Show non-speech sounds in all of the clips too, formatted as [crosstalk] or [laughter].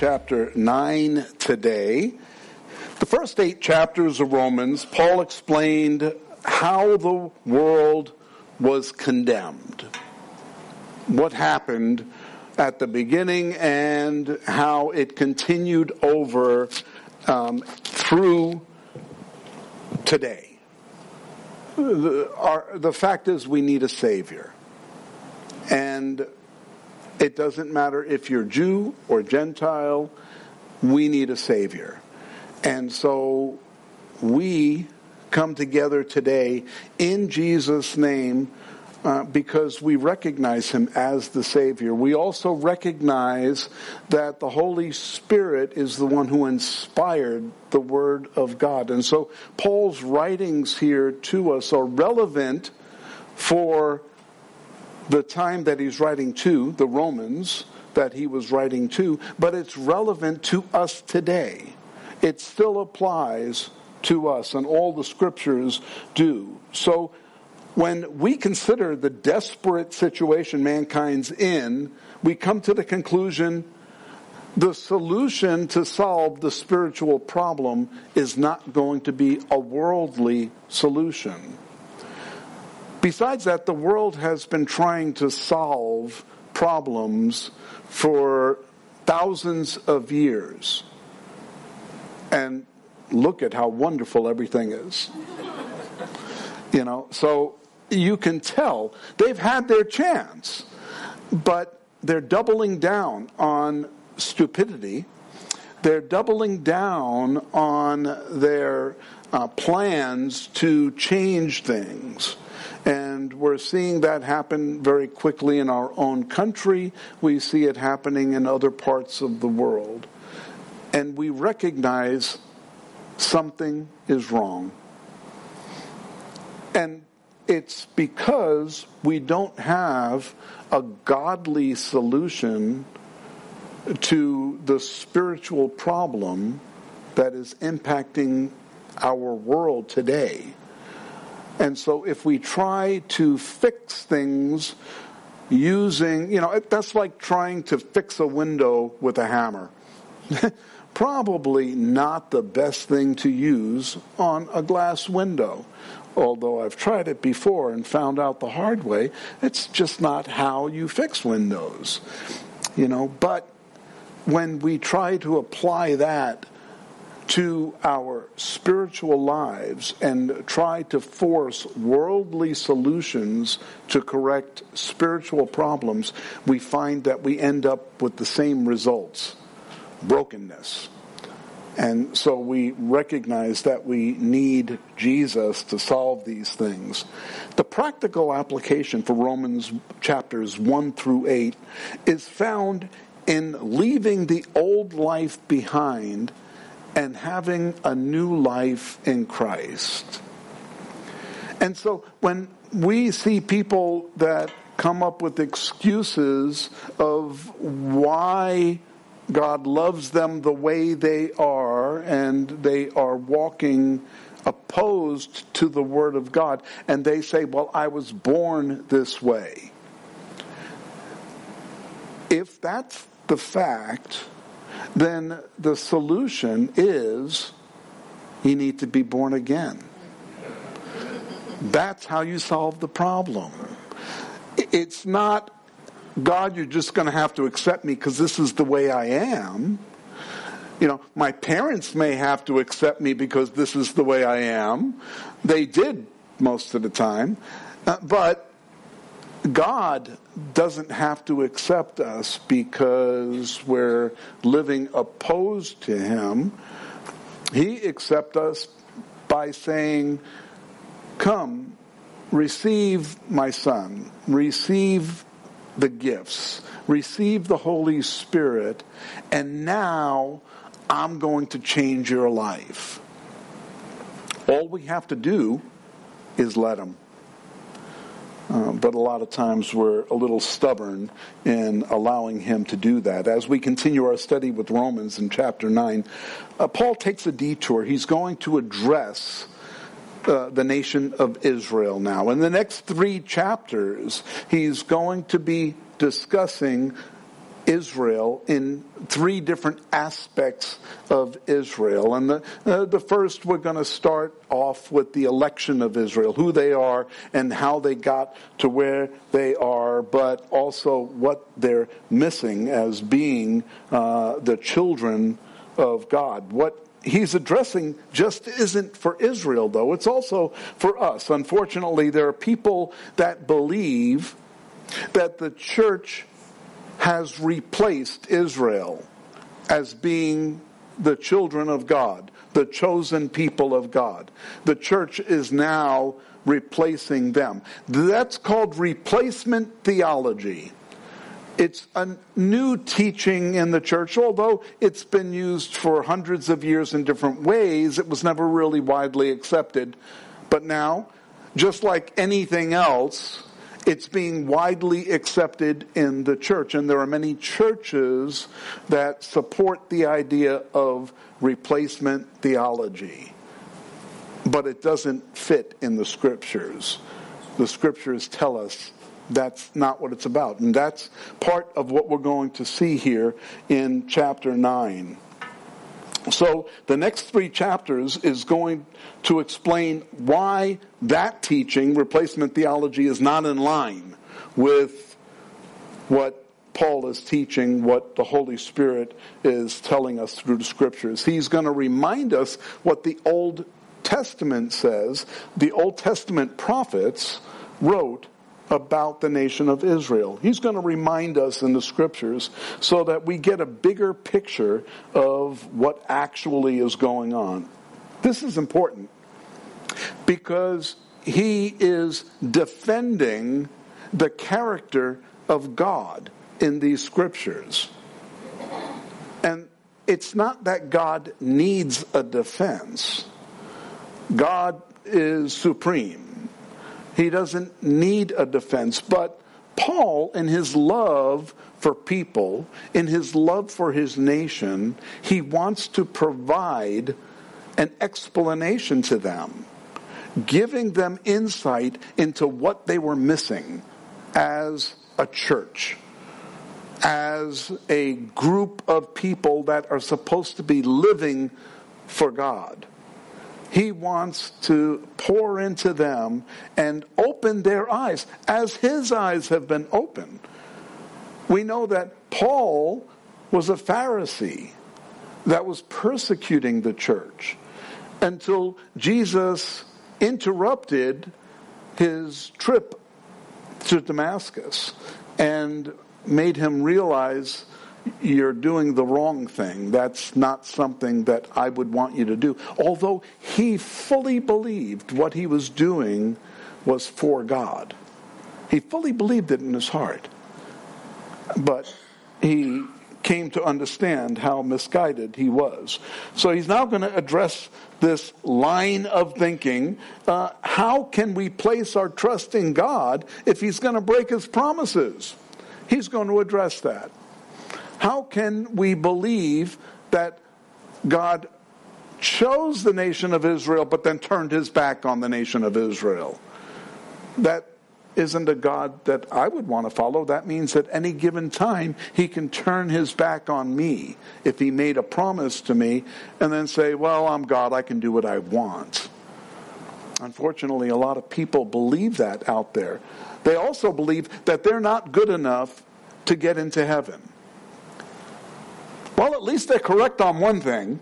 chapter 9 today. The first eight chapters of Romans, Paul explained how the world was condemned. What happened at the beginning and how it continued over um, through today. The, our, the fact is, we need a Savior. And it doesn't matter if you're Jew or Gentile, we need a Savior. And so we come together today in Jesus' name uh, because we recognize him as the Savior. We also recognize that the Holy Spirit is the one who inspired the Word of God. And so Paul's writings here to us are relevant for the time that he's writing to, the Romans that he was writing to, but it's relevant to us today. It still applies to us, and all the scriptures do. So when we consider the desperate situation mankind's in, we come to the conclusion the solution to solve the spiritual problem is not going to be a worldly solution. Besides that, the world has been trying to solve problems for thousands of years. And look at how wonderful everything is. You know, so you can tell they've had their chance, but they're doubling down on stupidity. They're doubling down on their uh, plans to change things. And we're seeing that happen very quickly in our own country. We see it happening in other parts of the world. And we recognize something is wrong. And it's because we don't have a godly solution to the spiritual problem that is impacting our world today. And so if we try to fix things using, you know, that's like trying to fix a window with a hammer. [laughs] Probably not the best thing to use on a glass window. Although I've tried it before and found out the hard way, it's just not how you fix windows. You know, but when we try to apply that to our spiritual lives and try to force worldly solutions to correct spiritual problems, we find that we end up with the same results brokenness. And so we recognize that we need Jesus to solve these things. The practical application for Romans chapters 1 through 8 is found in leaving the old life behind and having a new life in Christ. And so when we see people that come up with excuses of why God loves them the way they are and they are walking opposed to the Word of God, and they say, Well, I was born this way. If that's the fact, then the solution is you need to be born again. That's how you solve the problem. It's not, God, you're just going to have to accept me because this is the way I am. You know, my parents may have to accept me because this is the way I am. They did most of the time. Uh, but God doesn't have to accept us because we're living opposed to Him. He accepts us by saying, Come, receive my Son, receive the gifts, receive the Holy Spirit, and now I'm going to change your life. All we have to do is let Him. Uh, but a lot of times we're a little stubborn in allowing him to do that. As we continue our study with Romans in chapter 9, uh, Paul takes a detour. He's going to address uh, the nation of Israel now. In the next three chapters, he's going to be discussing Israel in three different aspects of Israel. And the, uh, the first, we're going to start off with the election of Israel, who they are and how they got to where they are, but also what they're missing as being uh, the children of God. What he's addressing just isn't for Israel, though. It's also for us. Unfortunately, there are people that believe that the church has replaced Israel as being the children of God, the chosen people of God. The church is now replacing them. That's called replacement theology. It's a new teaching in the church, although it's been used for hundreds of years in different ways, it was never really widely accepted. But now, just like anything else, it's being widely accepted in the church. And there are many churches that support the idea of replacement theology. But it doesn't fit in the scriptures. The scriptures tell us that's not what it's about. And that's part of what we're going to see here in chapter 9. So the next three chapters is going to explain why that teaching, replacement theology, is not in line with what Paul is teaching, what the Holy Spirit is telling us through the scriptures. He's going to remind us what the Old Testament says. The Old Testament prophets wrote about the nation of Israel. He's going to remind us in the scriptures so that we get a bigger picture of what actually is going on. This is important because he is defending the character of God in these scriptures. And it's not that God needs a defense. God is supreme. He doesn't need a defense. But Paul, in his love for people, in his love for his nation, he wants to provide an explanation to them, giving them insight into what they were missing as a church, as a group of people that are supposed to be living for God. He wants to pour into them and open their eyes as his eyes have been opened. We know that Paul was a Pharisee that was persecuting the church until Jesus interrupted his trip to Damascus and made him realize you're doing the wrong thing. That's not something that I would want you to do. Although he fully believed what he was doing was for God. He fully believed it in his heart. But he came to understand how misguided he was. So he's now going to address this line of thinking. Uh, how can we place our trust in God if he's going to break his promises? He's going to address that. How can we believe that God chose the nation of Israel but then turned his back on the nation of Israel? That isn't a God that I would want to follow. That means at any given time, he can turn his back on me if he made a promise to me and then say, Well, I'm God, I can do what I want. Unfortunately, a lot of people believe that out there. They also believe that they're not good enough to get into heaven. Well, at least they're correct on one thing.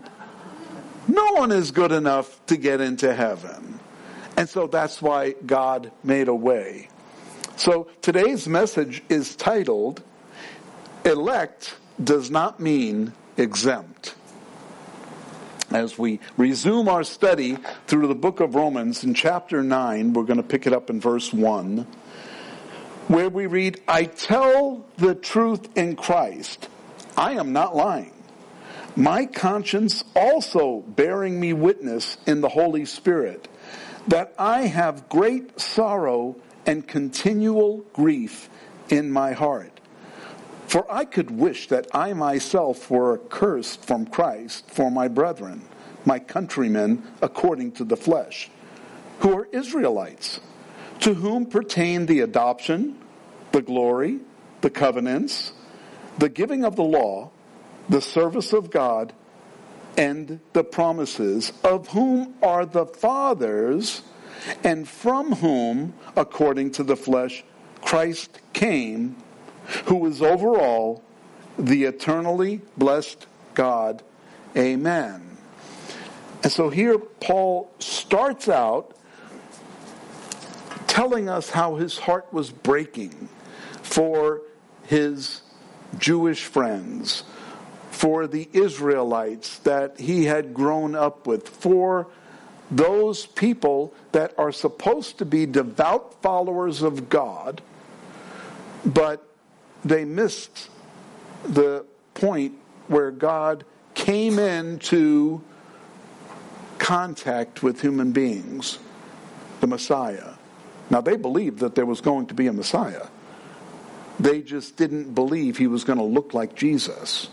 No one is good enough to get into heaven. And so that's why God made a way. So today's message is titled, Elect Does Not Mean Exempt. As we resume our study through the book of Romans in chapter 9, we're going to pick it up in verse 1, where we read, I tell the truth in Christ. I am not lying. My conscience also bearing me witness in the Holy Spirit that I have great sorrow and continual grief in my heart. For I could wish that I myself were accursed from Christ for my brethren, my countrymen according to the flesh, who are Israelites, to whom pertain the adoption, the glory, the covenants, the giving of the law, the service of God, and the promises, of whom are the fathers, and from whom, according to the flesh, Christ came, who is over all, the eternally blessed God. Amen. And so here Paul starts out telling us how his heart was breaking for his Jewish friends, for the Israelites that he had grown up with, for those people that are supposed to be devout followers of God, but they missed the point where God came into contact with human beings, the Messiah. Now, they believed that there was going to be a Messiah. They just didn't believe he was going to look like Jesus.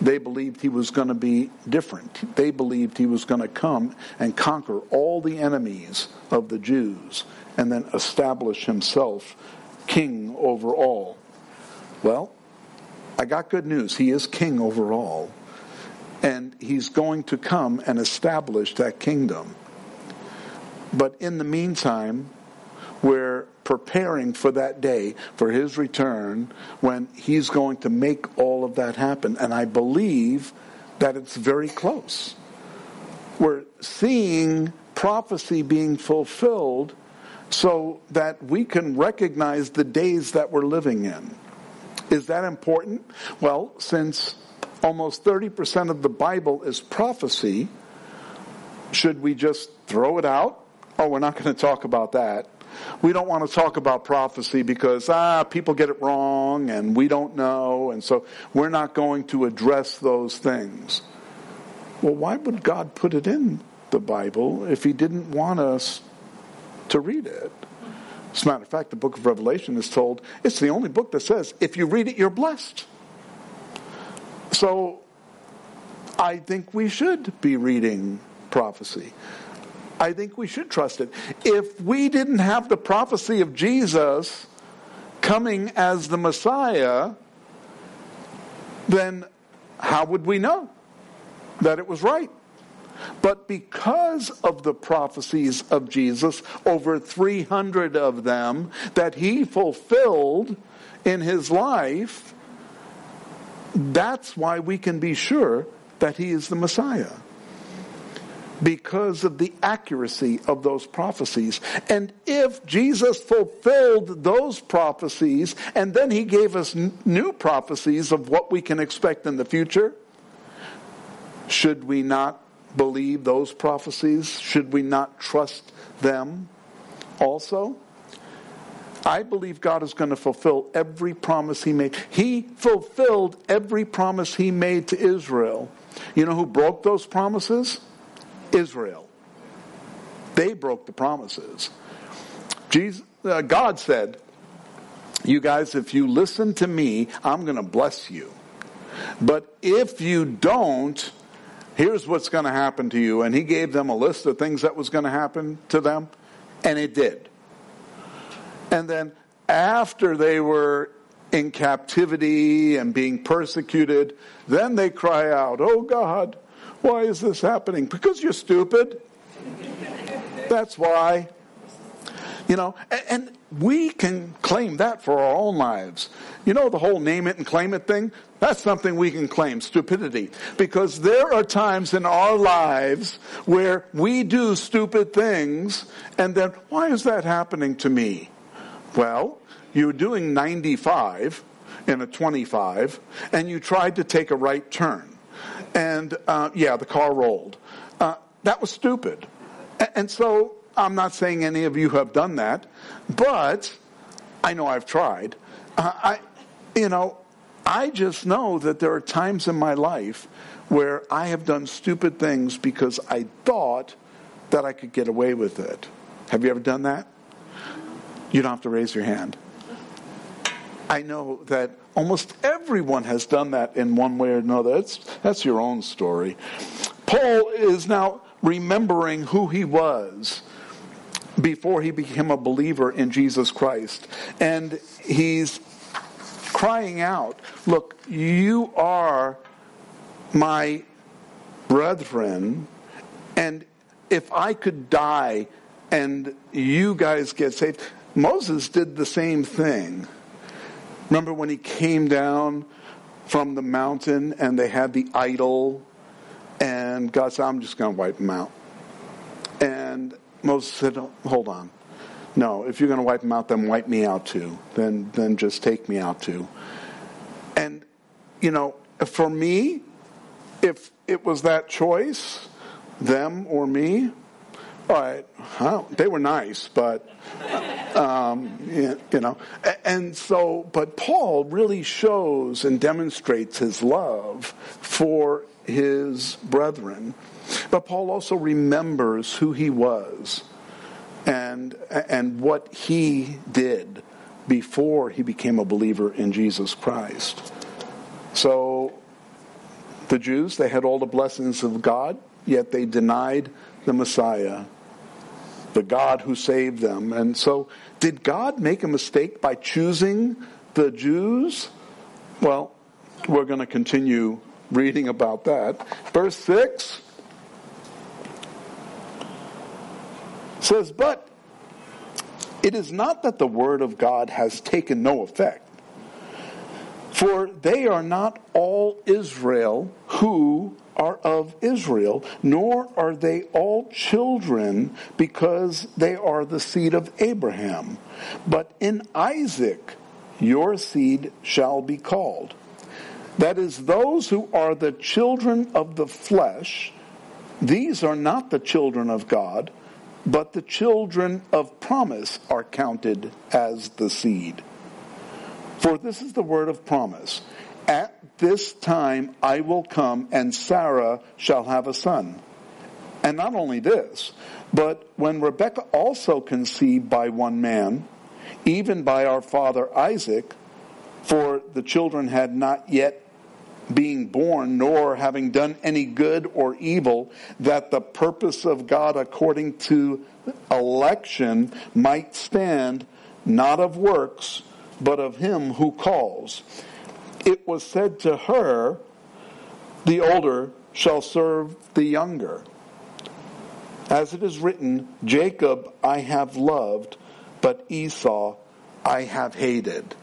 They believed he was going to be different. They believed he was going to come and conquer all the enemies of the Jews and then establish himself king over all. Well, I got good news. He is king over all. And he's going to come and establish that kingdom. But in the meantime, we're preparing for that day, for his return, when he's going to make all of that happen. And I believe that it's very close. We're seeing prophecy being fulfilled so that we can recognize the days that we're living in. Is that important? Well, since almost 30% of the Bible is prophecy, should we just throw it out? Oh, we're not going to talk about that. We don't want to talk about prophecy because, ah, people get it wrong and we don't know, and so we're not going to address those things. Well, why would God put it in the Bible if He didn't want us to read it? As a matter of fact, the book of Revelation is told it's the only book that says if you read it, you're blessed. So I think we should be reading prophecy. I think we should trust it. If we didn't have the prophecy of Jesus coming as the Messiah, then how would we know that it was right? But because of the prophecies of Jesus, over 300 of them that he fulfilled in his life, that's why we can be sure that he is the Messiah. Because of the accuracy of those prophecies. And if Jesus fulfilled those prophecies and then he gave us new prophecies of what we can expect in the future, should we not believe those prophecies? Should we not trust them also? I believe God is going to fulfill every promise He made. He fulfilled every promise He made to Israel. You know who broke those promises? Israel. They broke the promises. Jesus, uh, God said, You guys, if you listen to me, I'm going to bless you. But if you don't, here's what's going to happen to you. And he gave them a list of things that was going to happen to them, and it did. And then after they were in captivity and being persecuted, then they cry out, Oh God, why is this happening? Because you're stupid. That's why. You know, and, and, we can claim that for our own lives. You know, the whole name it and claim it thing? That's something we can claim, stupidity. Because there are times in our lives where we do stupid things, and then, why is that happening to me? Well, you're doing 95 in a 25, and you tried to take a right turn. And uh, yeah, the car rolled. Uh, that was stupid. And so I'm not saying any of you have done that, but I know I've tried. Uh, I, you know, I just know that there are times in my life where I have done stupid things because I thought that I could get away with it. Have you ever done that? You don't have to raise your hand. I know that almost everyone has done that in one way or another. That's, that's your own story. Paul is now remembering who he was before he became a believer in Jesus Christ. And he's crying out look, you are my brethren, and if I could die and you guys get saved, Moses did the same thing. Remember when he came down from the mountain and they had the idol, and God said, I'm just going to wipe them out. And Moses said, Hold on. No, if you're going to wipe them out, then wipe me out too. Then, then just take me out too. And, you know, for me, if it was that choice, them or me, all right, they were nice, but um, you know, and so, but Paul really shows and demonstrates his love for his brethren. But Paul also remembers who he was and and what he did before he became a believer in Jesus Christ. So the Jews, they had all the blessings of God, yet they denied the Messiah, the God who saved them. And so, did God make a mistake by choosing the Jews? Well, we're going to continue reading about that. Verse 6 says, But it is not that the word of God has taken no effect. For they are not all Israel who are of Israel, nor are they all children because they are the seed of Abraham. But in Isaac your seed shall be called. That is, those who are the children of the flesh, these are not the children of God, but the children of promise are counted as the seed. For this is the word of promise. At this time I will come and Sarah shall have a son. And not only this, but when Rebekah also conceived by one man, even by our father Isaac, for the children had not yet being born, nor having done any good or evil, that the purpose of God according to election might stand, not of works, but of him who calls. It was said to her, The older shall serve the younger. As it is written, Jacob I have loved, but Esau I have hated.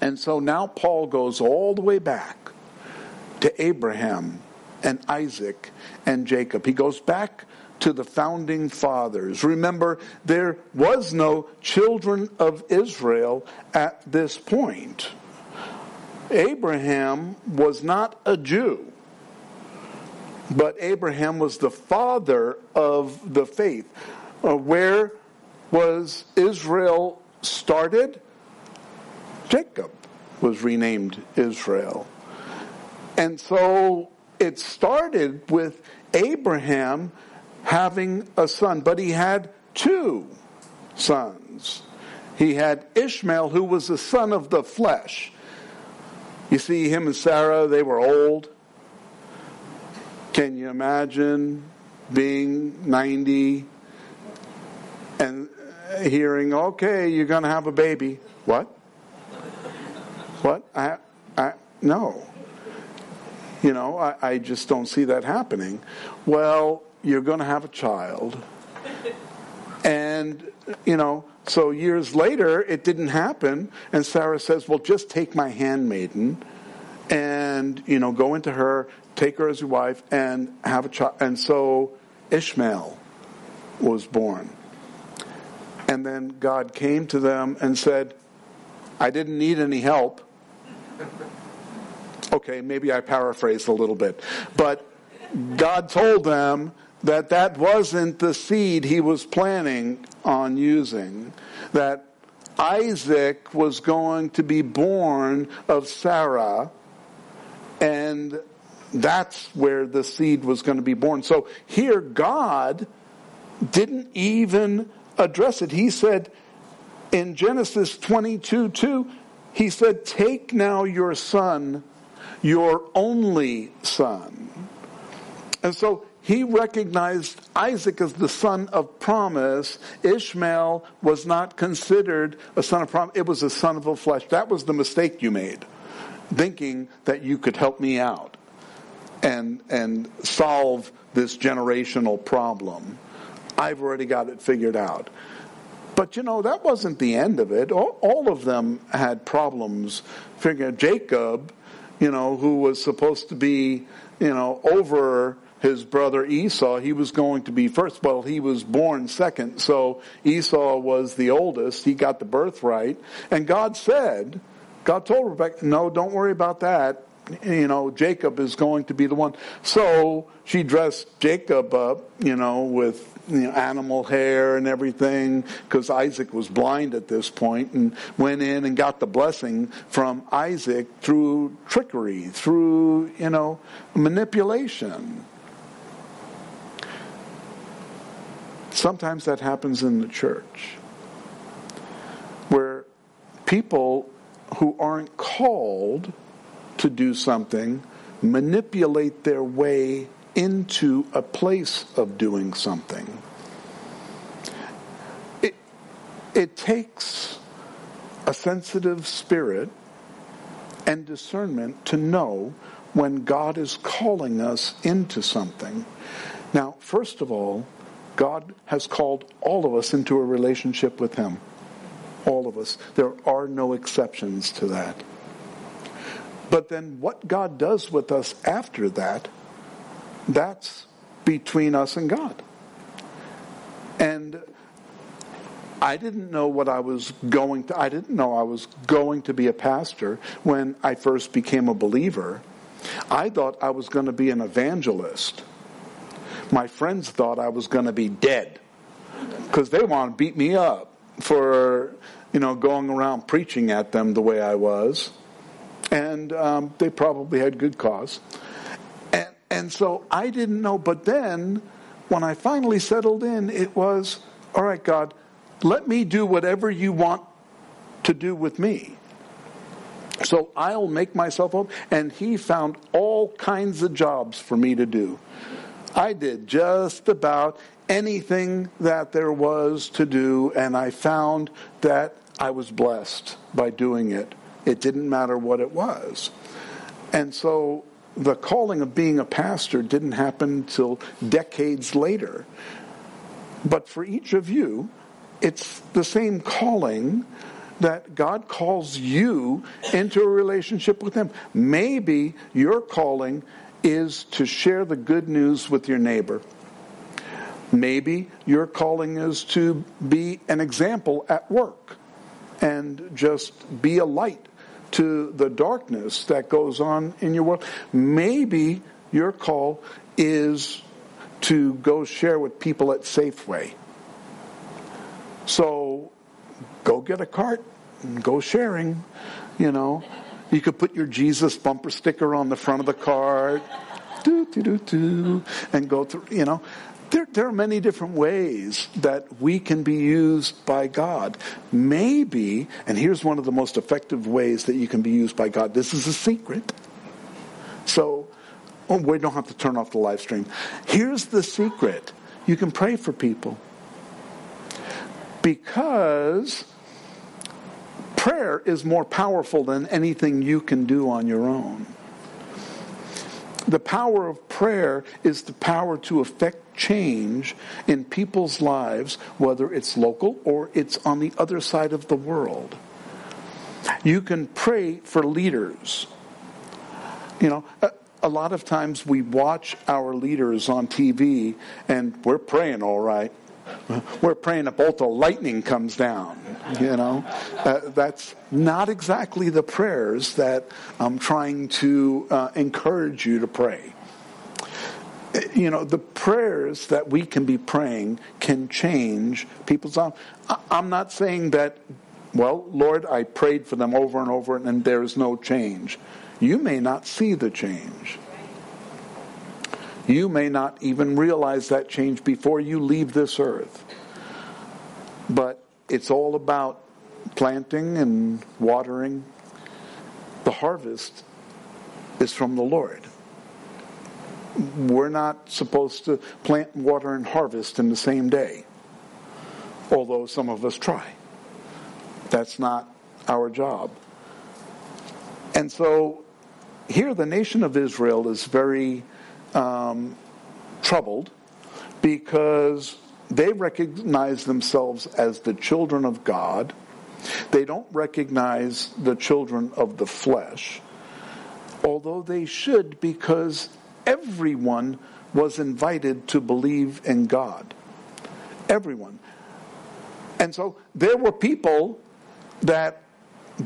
And so now Paul goes all the way back to Abraham and Isaac and Jacob. He goes back to the founding fathers. Remember, there was no children of Israel at this point. Abraham was not a Jew, but Abraham was the father of the faith. Uh, where was Israel started? Jacob was renamed Israel. And so it started with Abraham having a son, but he had two sons. He had Ishmael, who was the son of the flesh. You see, him and Sarah, they were old. Can you imagine being 90 and hearing, okay, you're going to have a baby? What? What? I, I, no. You know, I, I just don't see that happening. Well, you're going to have a child. And, you know, so years later, it didn't happen. And Sarah says, well, just take my handmaiden and, you know, go into her, take her as your wife, and have a child. And so Ishmael was born. And then God came to them and said, I didn't need any help. Okay, maybe I paraphrased a little bit. But God told them that that wasn't the seed he was planning on using. That Isaac was going to be born of Sarah, and that's where the seed was going to be born. So here, God didn't even address it. He said in Genesis 22 2, He said, Take now your son your only son. And so he recognized Isaac as the son of promise. Ishmael was not considered a son of promise. It was a son of the flesh. That was the mistake you made. thinking that you could help me out and, and solve this generational problem. I've already got it figured out. But you know, that wasn't the end of it. All, all of them had problems figuring Jacob, you know, who was supposed to be, you know, over his brother Esau, he was going to be first. Well, he was born second, so Esau was the oldest. He got the birthright. And God said, God told Rebecca, no, don't worry about that you know, Jacob is going to be the one. So she dressed Jacob up, you know, with you know, animal hair and everything, because Isaac was blind at this point, and went in and got the blessing from Isaac through trickery, through, you know, manipulation. Sometimes that happens in the church, where people who aren't called to do something manipulate their way into a place of doing something. It, it takes a sensitive spirit and discernment to know when God is calling us into something. Now, first of all, God has called all of us into a relationship with Him. All of us. There are no exceptions to that. But then what God does with us after that, that's between us and God. And I didn't know what I was going to, I didn't know I was going to be a pastor when I first became a believer. I thought I was going to be an evangelist. My friends thought I was going to be dead because they want to beat me up for, you know, going around preaching at them the way I was and um, they probably had good cause. And, and so I didn't know. But then, when I finally settled in, it was, all right, God, let me do whatever you want to do with me. So I'll make myself up. And he found all kinds of jobs for me to do. I did just about anything that there was to do, and I found that I was blessed by doing it. It didn't matter what it was. And so the calling of being a pastor didn't happen till decades later. But for each of you, it's the same calling that God calls you into a relationship with Him. Maybe your calling is to share the good news with your neighbor. Maybe your calling is to be an example at work and just be a light to the darkness that goes on in your world. Maybe your call is to go share with people at Safeway. So go get a cart and go sharing, you know. You could put your Jesus bumper sticker on the front of the cart, do, do, do, do, and go through, you know. There, there are many different ways that we can be used by God. Maybe, and here's one of the most effective ways that you can be used by God. This is a secret. So, oh, we don't have to turn off the live stream. Here's the secret you can pray for people. Because prayer is more powerful than anything you can do on your own. The power of prayer is the power to affect change in people's lives, whether it's local or it's on the other side of the world. You can pray for leaders. You know, a, a lot of times we watch our leaders on TV and we're praying all right. We're praying a bolt of lightning comes down. You know, uh, that's not exactly the prayers that I'm trying to uh, encourage you to pray. You know, the prayers that we can be praying can change people's lives. I'm not saying that, well, Lord, I prayed for them over and over and there's no change. You may not see the change. You may not even realize that change before you leave this earth. But it's all about planting and watering. The harvest is from the Lord. We're not supposed to plant, water, and harvest in the same day, although some of us try. That's not our job. And so here the nation of Israel is very um, troubled because they recognize themselves as the children of God. They don't recognize the children of the flesh, although they should because everyone was invited to believe in God. Everyone. And so there were people that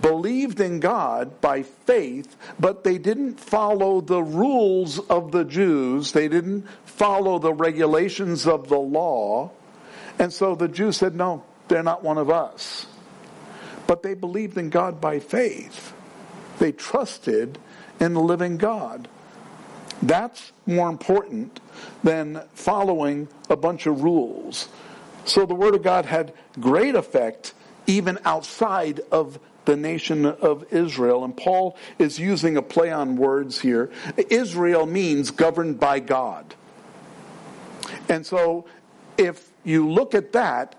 believed in God by faith, but they didn't follow the rules of the Jews. They didn't follow the regulations of the law. And so the Jews said, no, they're not one of us. But they believed in God by faith. They trusted in the living God. That's more important than following a bunch of rules. So the Word of God had great effect even outside of the nation of Israel. And Paul is using a play on words here. Israel means governed by God. And so if you look at that,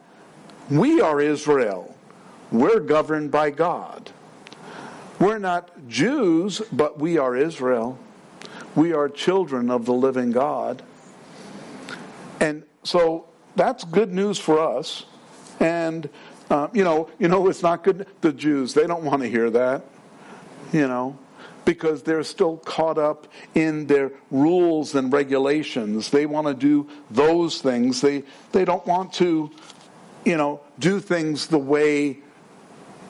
we are Israel. We're governed by God. We're not Jews, but we are Israel. We are children of the living God. And so that's good news for us. And uh, you know, you know, it's not good. The Jews, they don't want to hear that, you know, because they're still caught up in their rules and regulations. They want to do those things. They they don't want to, you know, do things the way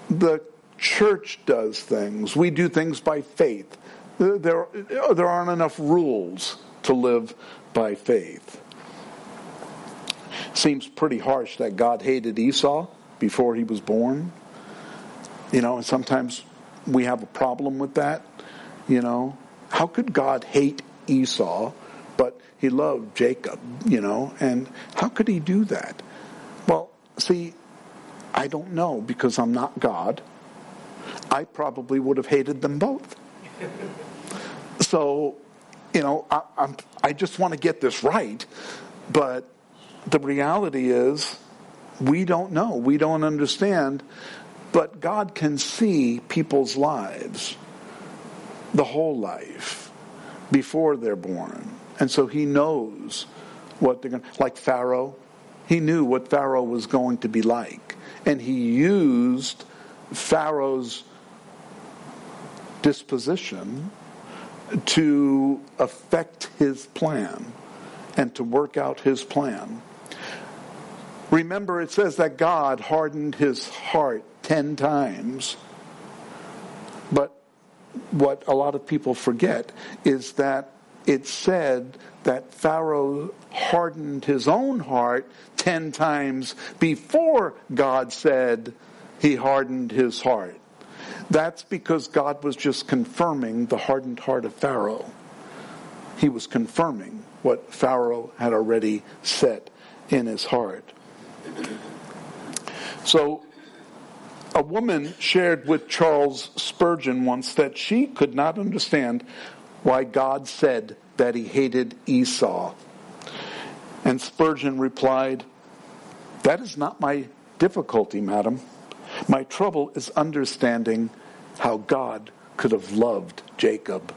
the church does things. We do things by faith. There there aren't enough rules to live by faith. Seems pretty harsh that God hated Esau before he was born. You know, and sometimes we have a problem with that. You know, how could God hate Esau, but he loved Jacob, you know, and how could he do that? Well, see, I don't know because I'm not God. I probably would have hated them both. [laughs] so, you know, I, I'm, I just want to get this right, but the reality is we don't know. We don't understand. But God can see people's lives, the whole life, before they're born. And so he knows what they're going to, like Pharaoh. He knew what Pharaoh was going to be like. And he used Pharaoh's disposition to affect his plan and to work out his plan. Remember, it says that God hardened his heart ten times. But what a lot of people forget is that it said that Pharaoh hardened his own heart ten times before God said he hardened his heart. That's because God was just confirming the hardened heart of Pharaoh. He was confirming what Pharaoh had already set in his heart. So, a woman shared with Charles Spurgeon once that she could not understand why God said that he hated Esau. And Spurgeon replied, That is not my difficulty, madam. My trouble is understanding how God could have loved Jacob.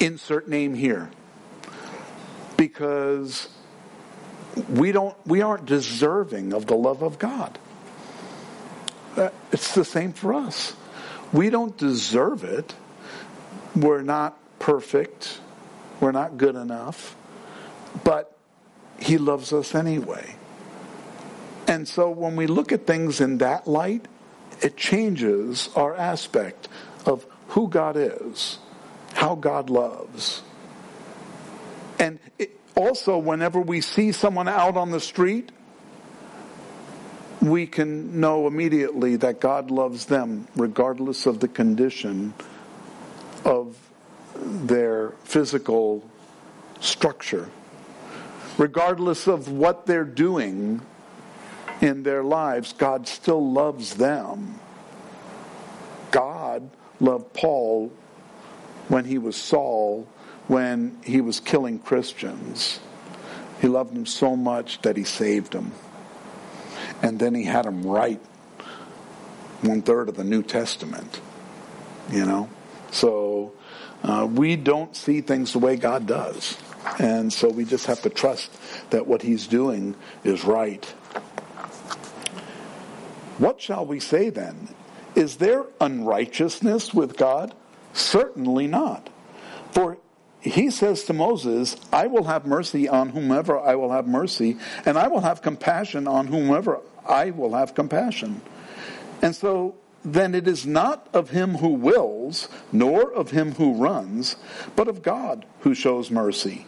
Insert name here. Because we don't we aren't deserving of the love of God. It's the same for us. We don't deserve it. We're not perfect. We're not good enough. But he loves us anyway. And so when we look at things in that light, it changes our aspect of who God is, how God loves. Also, whenever we see someone out on the street, we can know immediately that God loves them regardless of the condition of their physical structure. Regardless of what they're doing in their lives, God still loves them. God loved Paul when he was Saul when he was killing Christians. He loved them so much that he saved them. And then he had them write one third of the New Testament. You know? So uh, we don't see things the way God does. And so we just have to trust that what he's doing is right. What shall we say then? Is there unrighteousness with God? Certainly not. For he says to Moses, I will have mercy on whomever I will have mercy, and I will have compassion on whomever I will have compassion. And so then it is not of him who wills, nor of him who runs, but of God who shows mercy.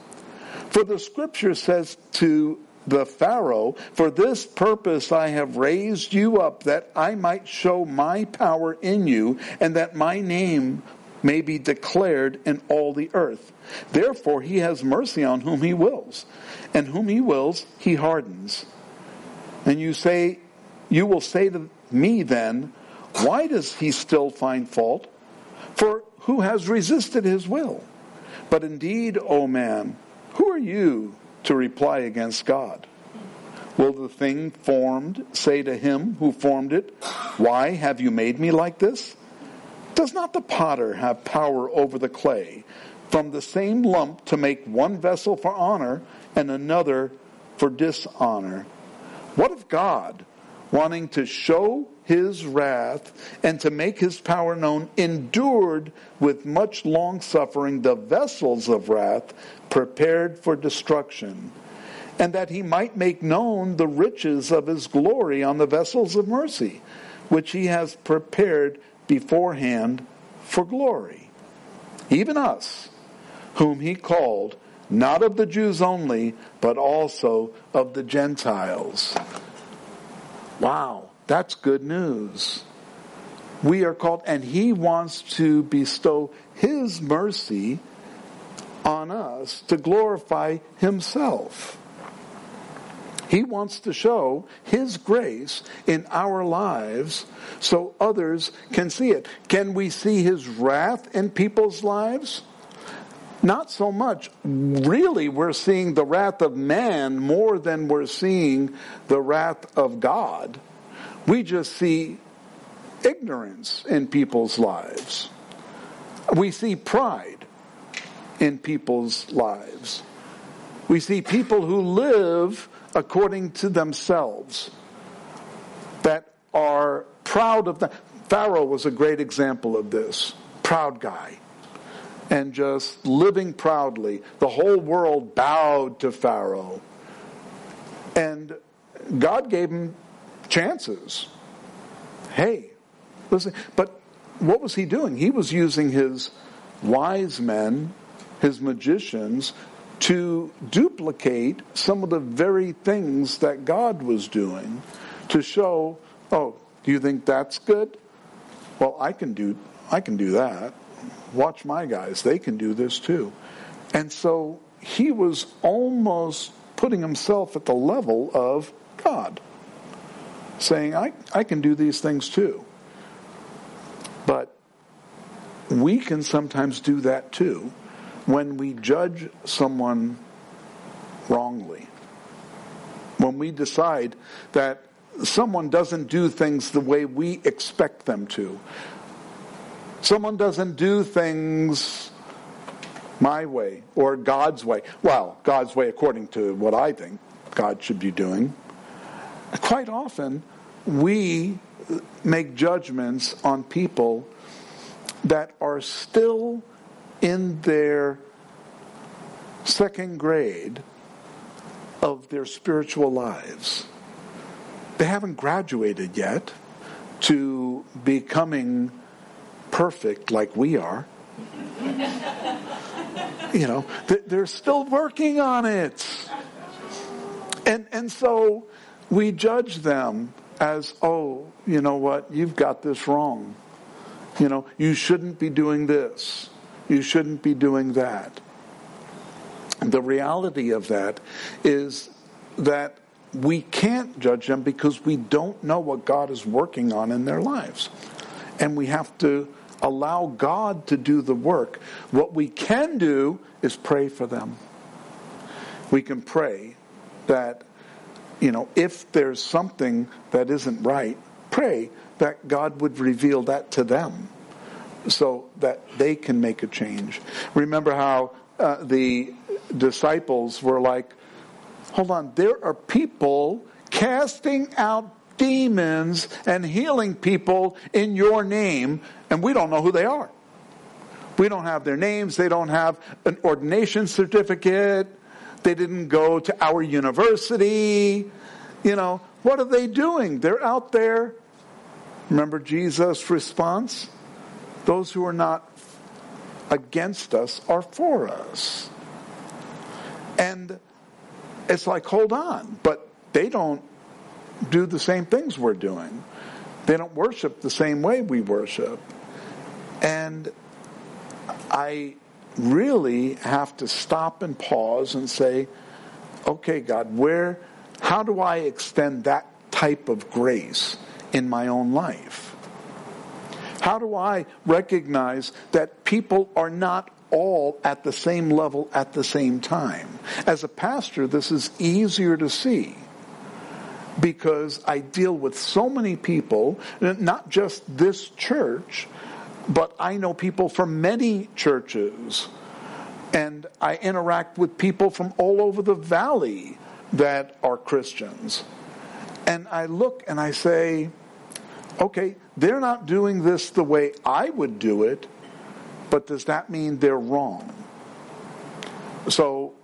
For the scripture says to the Pharaoh, For this purpose I have raised you up, that I might show my power in you, and that my name may be declared in all the earth. Therefore he has mercy on whom he wills, and whom he wills he hardens. And you say, you will say to me then, why does he still find fault? For who has resisted his will? But indeed, O man, who are you to reply against God? Will the thing formed say to him who formed it, Why have you made me like this? Does not the potter have power over the clay from the same lump to make one vessel for honor and another for dishonor? What if God, wanting to show his wrath and to make his power known, endured with much long suffering the vessels of wrath prepared for destruction, and that he might make known the riches of his glory on the vessels of mercy, which he has prepared beforehand for glory. Even us, whom he called, not of the Jews only, but also of the Gentiles. Wow. That's good news. We are called, and He wants to bestow His mercy on us to glorify Himself. He wants to show His grace in our lives so others can see it. Can we see His wrath in people's lives? Not so much. Really, we're seeing the wrath of man more than we're seeing the wrath of God. We just see ignorance in people's lives. We see pride in people's lives. We see people who live according to themselves that are proud of that. Pharaoh was a great example of this. Proud guy. And just living proudly. The whole world bowed to Pharaoh. And God gave him chances. Hey, listen. But what was he doing? He was using his wise men, his magicians, to duplicate some of the very things that God was doing to show, oh, do you think that's good? Well, I can do I can do that. Watch my guys, they can do this too. And so he was almost putting himself at the level of God saying, I, I can do these things too. But we can sometimes do that too when we judge someone wrongly. When we decide that someone doesn't do things the way we expect them to. Someone doesn't do things my way or God's way. Well, God's way according to what I think God should be doing. Quite often, we make judgments on people that are still in their second grade of their spiritual lives. They haven't graduated yet to becoming perfect like we are. [laughs] you know, they're still working on it. And, and so we judge them as, oh, you know what, you've got this wrong. You know, you shouldn't be doing this. You shouldn't be doing that. The reality of that is that we can't judge them because we don't know what God is working on in their lives. And we have to allow God to do the work. What we can do is pray for them. We can pray that you know, if there's something that isn't right, pray that God would reveal that to them so that they can make a change. Remember how uh, the disciples were like, hold on, there are people casting out demons and healing people in your name, and we don't know who they are. We don't have their names. They don't have an ordination certificate. They didn't go to our university. You know, what are they doing? They're out there. Remember Jesus' response? Those who are not against us are for us. And it's like, hold on, but they don't do the same things we're doing. They don't worship the same way we worship. And I really have to stop and pause and say, okay, God, where, how do I extend that type of grace in my own life? How do I recognize that people are not all at the same level at the same time? As a pastor, this is easier to see because I deal with so many people, not just this church, but I know people from many churches. And I interact with people from all over the valley that are Christians. And I look and I say, okay, they're not doing this the way I would do it, but does that mean they're wrong? So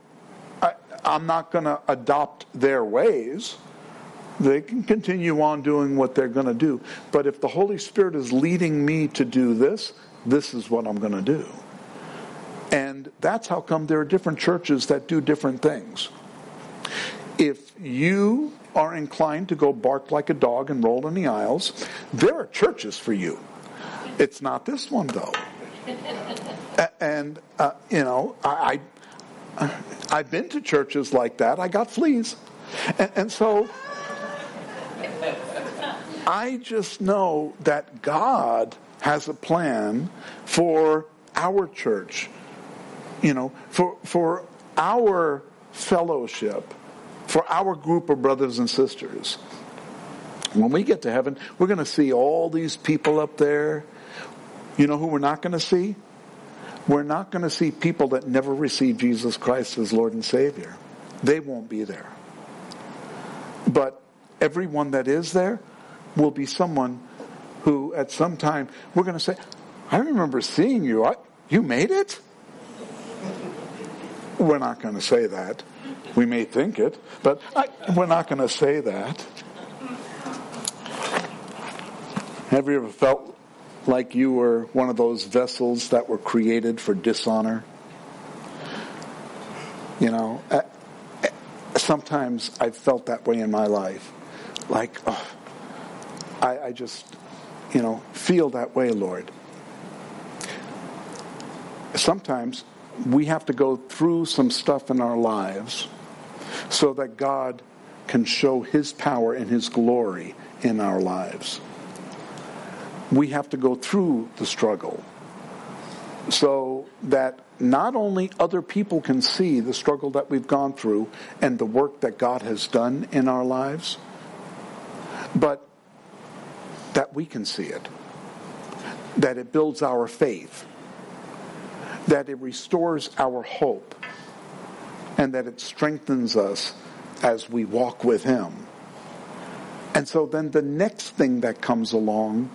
I, am not going to adopt their ways. They can continue on doing what they're going to do. But if the Holy Spirit is leading me to do this, this is what I'm going to do. And that's how come there are different churches that do different things. If you are inclined to go bark like a dog and roll in the aisles, there are churches for you. It's not this one, though. and, uh, you know, I, I, I've been to churches like that. I got fleas. and, and so I just know that God has a plan for our church, you know, for, for our fellowship, for our group of brothers and sisters. When we get to heaven, we're going to see all these people up there. You know who we're not going to see? We're not going to see people that never received Jesus Christ as Lord and Savior. They won't be there. But everyone that is there, will be someone who at some time we're going to say, I remember seeing you. I, you made it? We're not going to say that. We may think it, but I, we're not going to say that. Have you ever felt like you were one of those vessels that were created for dishonor? You know, sometimes I've felt that way in my life. Like, oh, I, I just, you know, feel that way, Lord. Sometimes we have to go through some stuff in our lives so that God can show His power and His glory in our lives. We have to go through the struggle so that not only other people can see the struggle that we've gone through and the work that God has done in our lives, but that we can see it, that it builds our faith, that it restores our hope, and that it strengthens us as we walk with Him. And so then the next thing that comes along,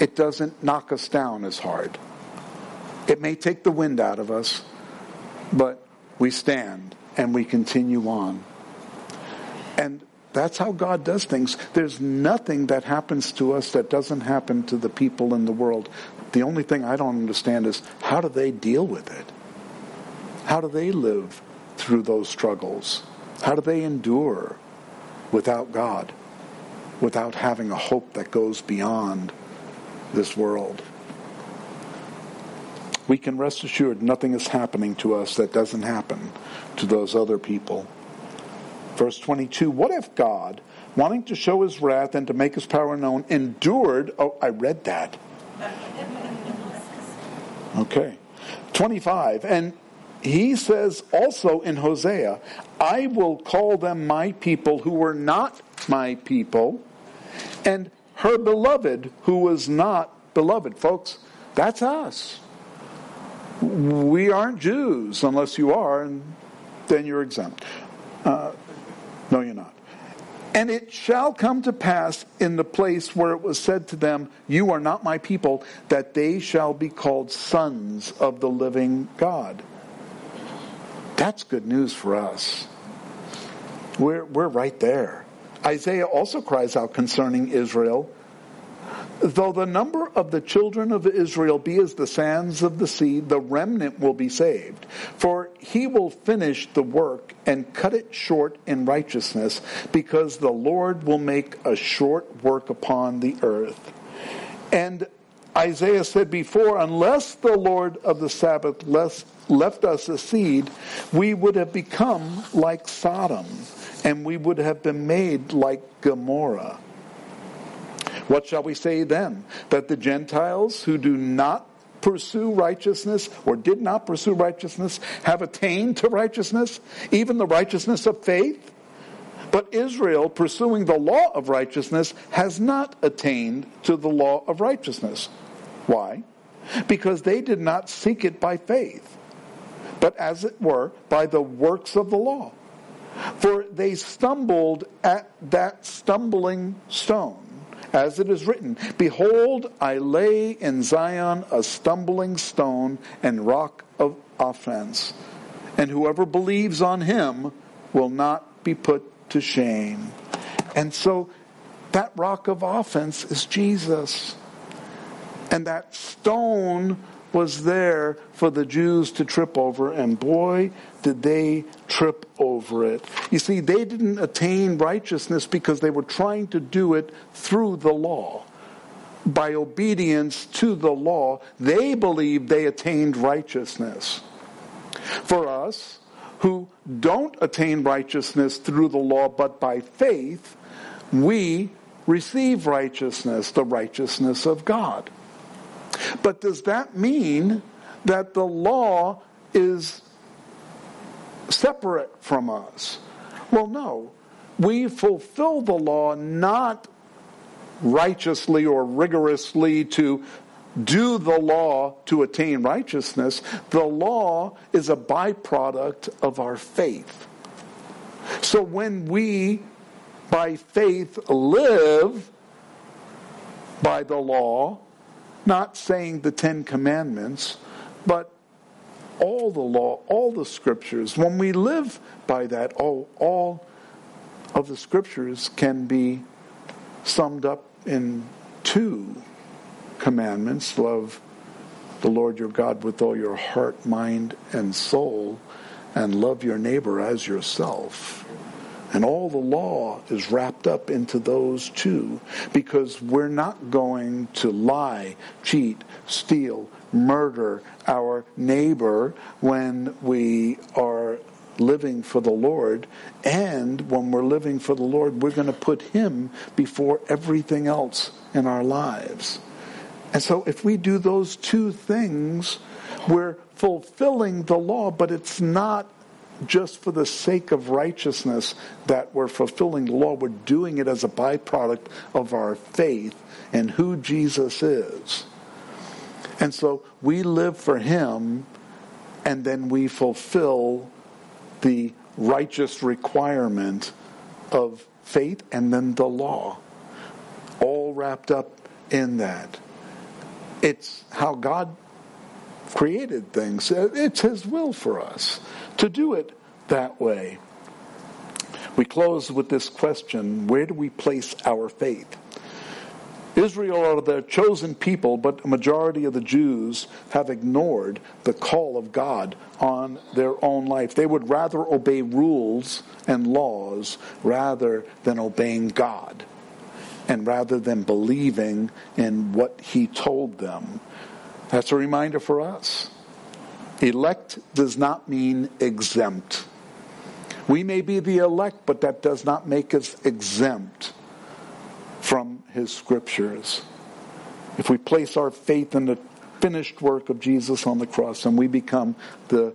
it doesn't knock us down as hard. It may take the wind out of us, but we stand and we continue on. And that's how God does things. There's nothing that happens to us that doesn't happen to the people in the world. The only thing I don't understand is how do they deal with it? How do they live through those struggles? How do they endure without God, without having a hope that goes beyond this world? We can rest assured nothing is happening to us that doesn't happen to those other people. Verse 22 What if God, wanting to show his wrath and to make his power known, endured? Oh, I read that. Okay. 25. And he says also in Hosea, I will call them my people who were not my people, and her beloved who was not beloved. Folks, that's us. We aren't Jews unless you are, and then you're exempt. Uh. And it shall come to pass in the place where it was said to them, You are not my people, that they shall be called sons of the living God. That's good news for us. We're, we're right there. Isaiah also cries out concerning Israel Though the number of the children of Israel be as the sands of the sea, the remnant will be saved. For he will finish the work and cut it short in righteousness, because the Lord will make a short work upon the earth. And Isaiah said before, unless the Lord of the Sabbath left us a seed, we would have become like Sodom, and we would have been made like Gomorrah. What shall we say then? That the Gentiles who do not pursue righteousness or did not pursue righteousness have attained to righteousness, even the righteousness of faith? But Israel, pursuing the law of righteousness, has not attained to the law of righteousness. Why? Because they did not seek it by faith, but as it were, by the works of the law. For they stumbled at that stumbling stone as it is written, Behold, I lay in Zion a stumbling stone and rock of offense, and whoever believes on him will not be put to shame. And so that rock of offense is Jesus. And that stone was there for the Jews to trip over, and boy, did they trip over it. You see, they didn't attain righteousness because they were trying to do it through the law. By obedience to the law, they believed they attained righteousness. For us, who don't attain righteousness through the law but by faith, we receive righteousness, the righteousness of God. But does that mean that the law is separate from us? Well, no. We fulfill the law not righteously or rigorously to do the law to attain righteousness. The law is a byproduct of our faith. So when we, by faith, live by the law, not saying the Ten Commandments, but all the law, all the scriptures. When we live by that, all, all of the scriptures can be summed up in two commandments love the Lord your God with all your heart, mind, and soul, and love your neighbor as yourself. And all the law is wrapped up into those two because we're not going to lie, cheat, steal, murder our neighbor when we are living for the Lord. And when we're living for the Lord, we're going to put Him before everything else in our lives. And so if we do those two things, we're fulfilling the law, but it's not just for the sake of righteousness that we're fulfilling the law. We're doing it as a byproduct of our faith and who Jesus is. And so we live for Him, and then we fulfill the righteous requirement of faith and then the law. All wrapped up in that. It's how God created things. It's His will for us to do it that way. We close with this question where do we place our faith? Israel are the chosen people, but a majority of the Jews have ignored the call of God on their own life. They would rather obey rules and laws rather than obeying God and rather than believing in what He told them. That's a reminder for us. Elect does not mean exempt. We may be the elect, but that does not make us exempt from his scriptures. If we place our faith in the finished work of Jesus on the cross and we become the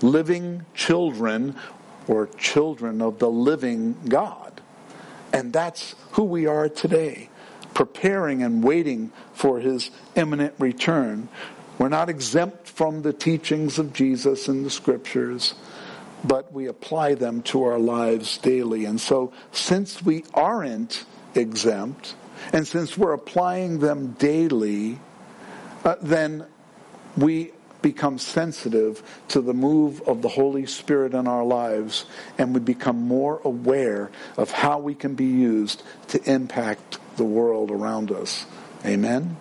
living children or children of the living God. And that's who we are today. preparing and waiting for his imminent return. We're not exempt from the teachings of Jesus in the scriptures, but we apply them to our lives daily. And so, since we aren't exempt, and since we're applying them daily, uh, then we become sensitive to the move of the Holy Spirit in our lives and we become more aware of how we can be used to impact the world around us. Amen?